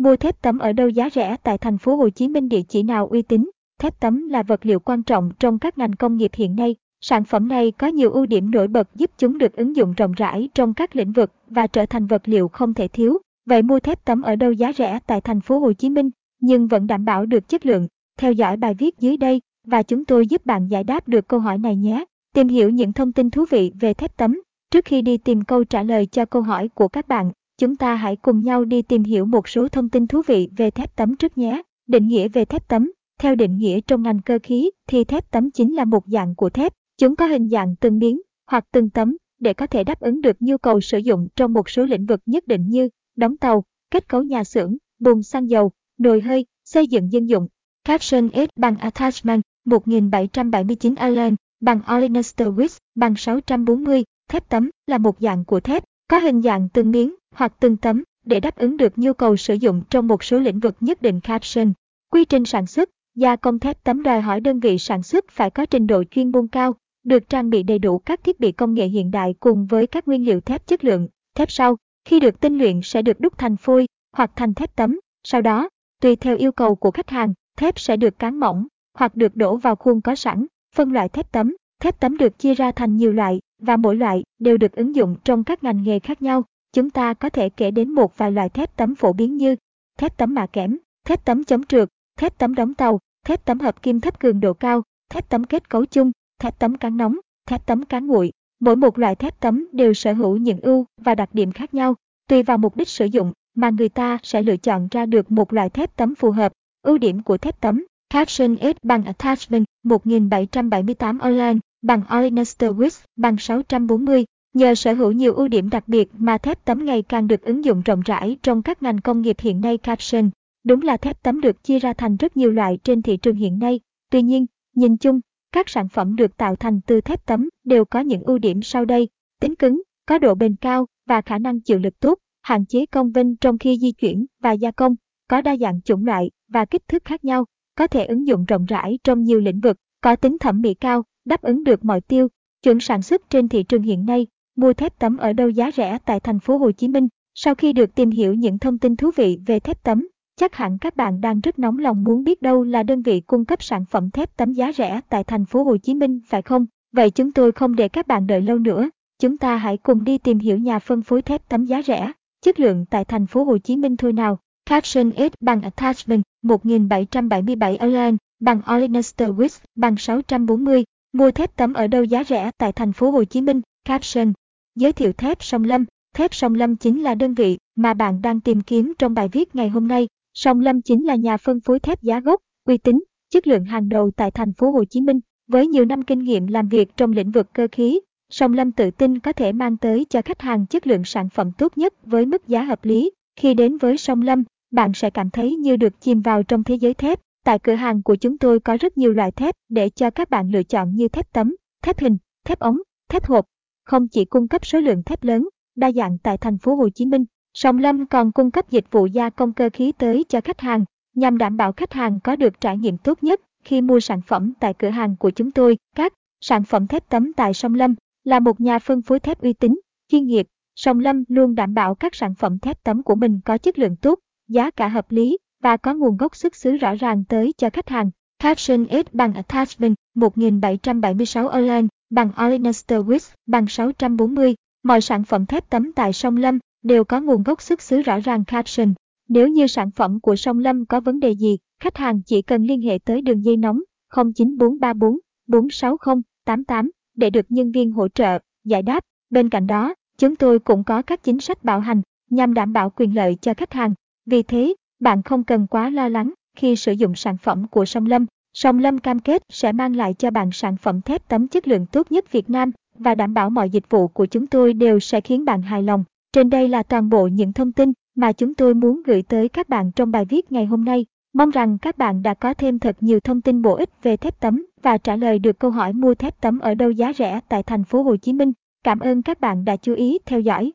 Mua thép tấm ở đâu giá rẻ tại thành phố Hồ Chí Minh địa chỉ nào uy tín? Thép tấm là vật liệu quan trọng trong các ngành công nghiệp hiện nay. Sản phẩm này có nhiều ưu điểm nổi bật giúp chúng được ứng dụng rộng rãi trong các lĩnh vực và trở thành vật liệu không thể thiếu. Vậy mua thép tấm ở đâu giá rẻ tại thành phố Hồ Chí Minh nhưng vẫn đảm bảo được chất lượng? Theo dõi bài viết dưới đây và chúng tôi giúp bạn giải đáp được câu hỏi này nhé. Tìm hiểu những thông tin thú vị về thép tấm. Trước khi đi tìm câu trả lời cho câu hỏi của các bạn, chúng ta hãy cùng nhau đi tìm hiểu một số thông tin thú vị về thép tấm trước nhé. Định nghĩa về thép tấm. Theo định nghĩa trong ngành cơ khí thì thép tấm chính là một dạng của thép. Chúng có hình dạng từng miếng hoặc từng tấm để có thể đáp ứng được nhu cầu sử dụng trong một số lĩnh vực nhất định như đóng tàu, kết cấu nhà xưởng, buồng xăng dầu, nồi hơi, xây dựng dân dụng. Caption S bằng Attachment 1779 Allen bằng Olenester Wix bằng 640, thép tấm là một dạng của thép, có hình dạng từng miếng hoặc từng tấm để đáp ứng được nhu cầu sử dụng trong một số lĩnh vực nhất định caption. Quy trình sản xuất, gia công thép tấm đòi hỏi đơn vị sản xuất phải có trình độ chuyên môn cao, được trang bị đầy đủ các thiết bị công nghệ hiện đại cùng với các nguyên liệu thép chất lượng. Thép sau, khi được tinh luyện sẽ được đúc thành phôi hoặc thành thép tấm. Sau đó, tùy theo yêu cầu của khách hàng, thép sẽ được cán mỏng hoặc được đổ vào khuôn có sẵn. Phân loại thép tấm, thép tấm được chia ra thành nhiều loại và mỗi loại đều được ứng dụng trong các ngành nghề khác nhau. Chúng ta có thể kể đến một vài loại thép tấm phổ biến như thép tấm mạ kẽm, thép tấm chống trượt, thép tấm đóng tàu, thép tấm hợp kim thấp cường độ cao, thép tấm kết cấu chung, thép tấm cán nóng, thép tấm cán nguội. Mỗi một loại thép tấm đều sở hữu những ưu và đặc điểm khác nhau, tùy vào mục đích sử dụng mà người ta sẽ lựa chọn ra được một loại thép tấm phù hợp. Ưu điểm của thép tấm Caption S bằng Attachment 1778 Online bằng Olenester Wix bằng 640. Nhờ sở hữu nhiều ưu điểm đặc biệt mà thép tấm ngày càng được ứng dụng rộng rãi trong các ngành công nghiệp hiện nay caption. Đúng là thép tấm được chia ra thành rất nhiều loại trên thị trường hiện nay. Tuy nhiên, nhìn chung, các sản phẩm được tạo thành từ thép tấm đều có những ưu điểm sau đây. Tính cứng, có độ bền cao và khả năng chịu lực tốt, hạn chế công vinh trong khi di chuyển và gia công, có đa dạng chủng loại và kích thước khác nhau, có thể ứng dụng rộng rãi trong nhiều lĩnh vực, có tính thẩm mỹ cao, đáp ứng được mọi tiêu chuẩn sản xuất trên thị trường hiện nay. Mua thép tấm ở đâu giá rẻ tại thành phố Hồ Chí Minh? Sau khi được tìm hiểu những thông tin thú vị về thép tấm, chắc hẳn các bạn đang rất nóng lòng muốn biết đâu là đơn vị cung cấp sản phẩm thép tấm giá rẻ tại thành phố Hồ Chí Minh phải không? Vậy chúng tôi không để các bạn đợi lâu nữa, chúng ta hãy cùng đi tìm hiểu nhà phân phối thép tấm giá rẻ, chất lượng tại thành phố Hồ Chí Minh thôi nào. Caption S bằng Attachment 1777 Align bằng Olenester Wix bằng 640. Mua thép tấm ở đâu giá rẻ tại thành phố Hồ Chí Minh? Caption. Giới thiệu thép Sông Lâm. Thép Sông Lâm chính là đơn vị mà bạn đang tìm kiếm trong bài viết ngày hôm nay. Sông Lâm chính là nhà phân phối thép giá gốc, uy tín, chất lượng hàng đầu tại thành phố Hồ Chí Minh. Với nhiều năm kinh nghiệm làm việc trong lĩnh vực cơ khí, Sông Lâm tự tin có thể mang tới cho khách hàng chất lượng sản phẩm tốt nhất với mức giá hợp lý. Khi đến với Sông Lâm, bạn sẽ cảm thấy như được chìm vào trong thế giới thép. Tại cửa hàng của chúng tôi có rất nhiều loại thép để cho các bạn lựa chọn như thép tấm, thép hình, thép ống, thép hộp. Không chỉ cung cấp số lượng thép lớn, đa dạng tại thành phố Hồ Chí Minh, Sông Lâm còn cung cấp dịch vụ gia công cơ khí tới cho khách hàng, nhằm đảm bảo khách hàng có được trải nghiệm tốt nhất khi mua sản phẩm tại cửa hàng của chúng tôi. Các sản phẩm thép tấm tại Sông Lâm là một nhà phân phối thép uy tín, chuyên nghiệp. Sông Lâm luôn đảm bảo các sản phẩm thép tấm của mình có chất lượng tốt, giá cả hợp lý và có nguồn gốc xuất xứ rõ ràng tới cho khách hàng. Caption S bằng Attachment 1776 Online bằng Olenester Wix bằng 640. Mọi sản phẩm thép tấm tại Sông Lâm đều có nguồn gốc xuất xứ rõ ràng caption. Nếu như sản phẩm của Sông Lâm có vấn đề gì, khách hàng chỉ cần liên hệ tới đường dây nóng 09434 460 88 để được nhân viên hỗ trợ, giải đáp. Bên cạnh đó, chúng tôi cũng có các chính sách bảo hành nhằm đảm bảo quyền lợi cho khách hàng. Vì thế, bạn không cần quá lo lắng, khi sử dụng sản phẩm của Song Lâm. Song Lâm cam kết sẽ mang lại cho bạn sản phẩm thép tấm chất lượng tốt nhất Việt Nam, và đảm bảo mọi dịch vụ của chúng tôi đều sẽ khiến bạn hài lòng. Trên đây là toàn bộ những thông tin mà chúng tôi muốn gửi tới các bạn trong bài viết ngày hôm nay. Mong rằng các bạn đã có thêm thật nhiều thông tin bổ ích về thép tấm và trả lời được câu hỏi mua thép tấm ở đâu giá rẻ tại thành phố Hồ Chí Minh. Cảm ơn các bạn đã chú ý theo dõi.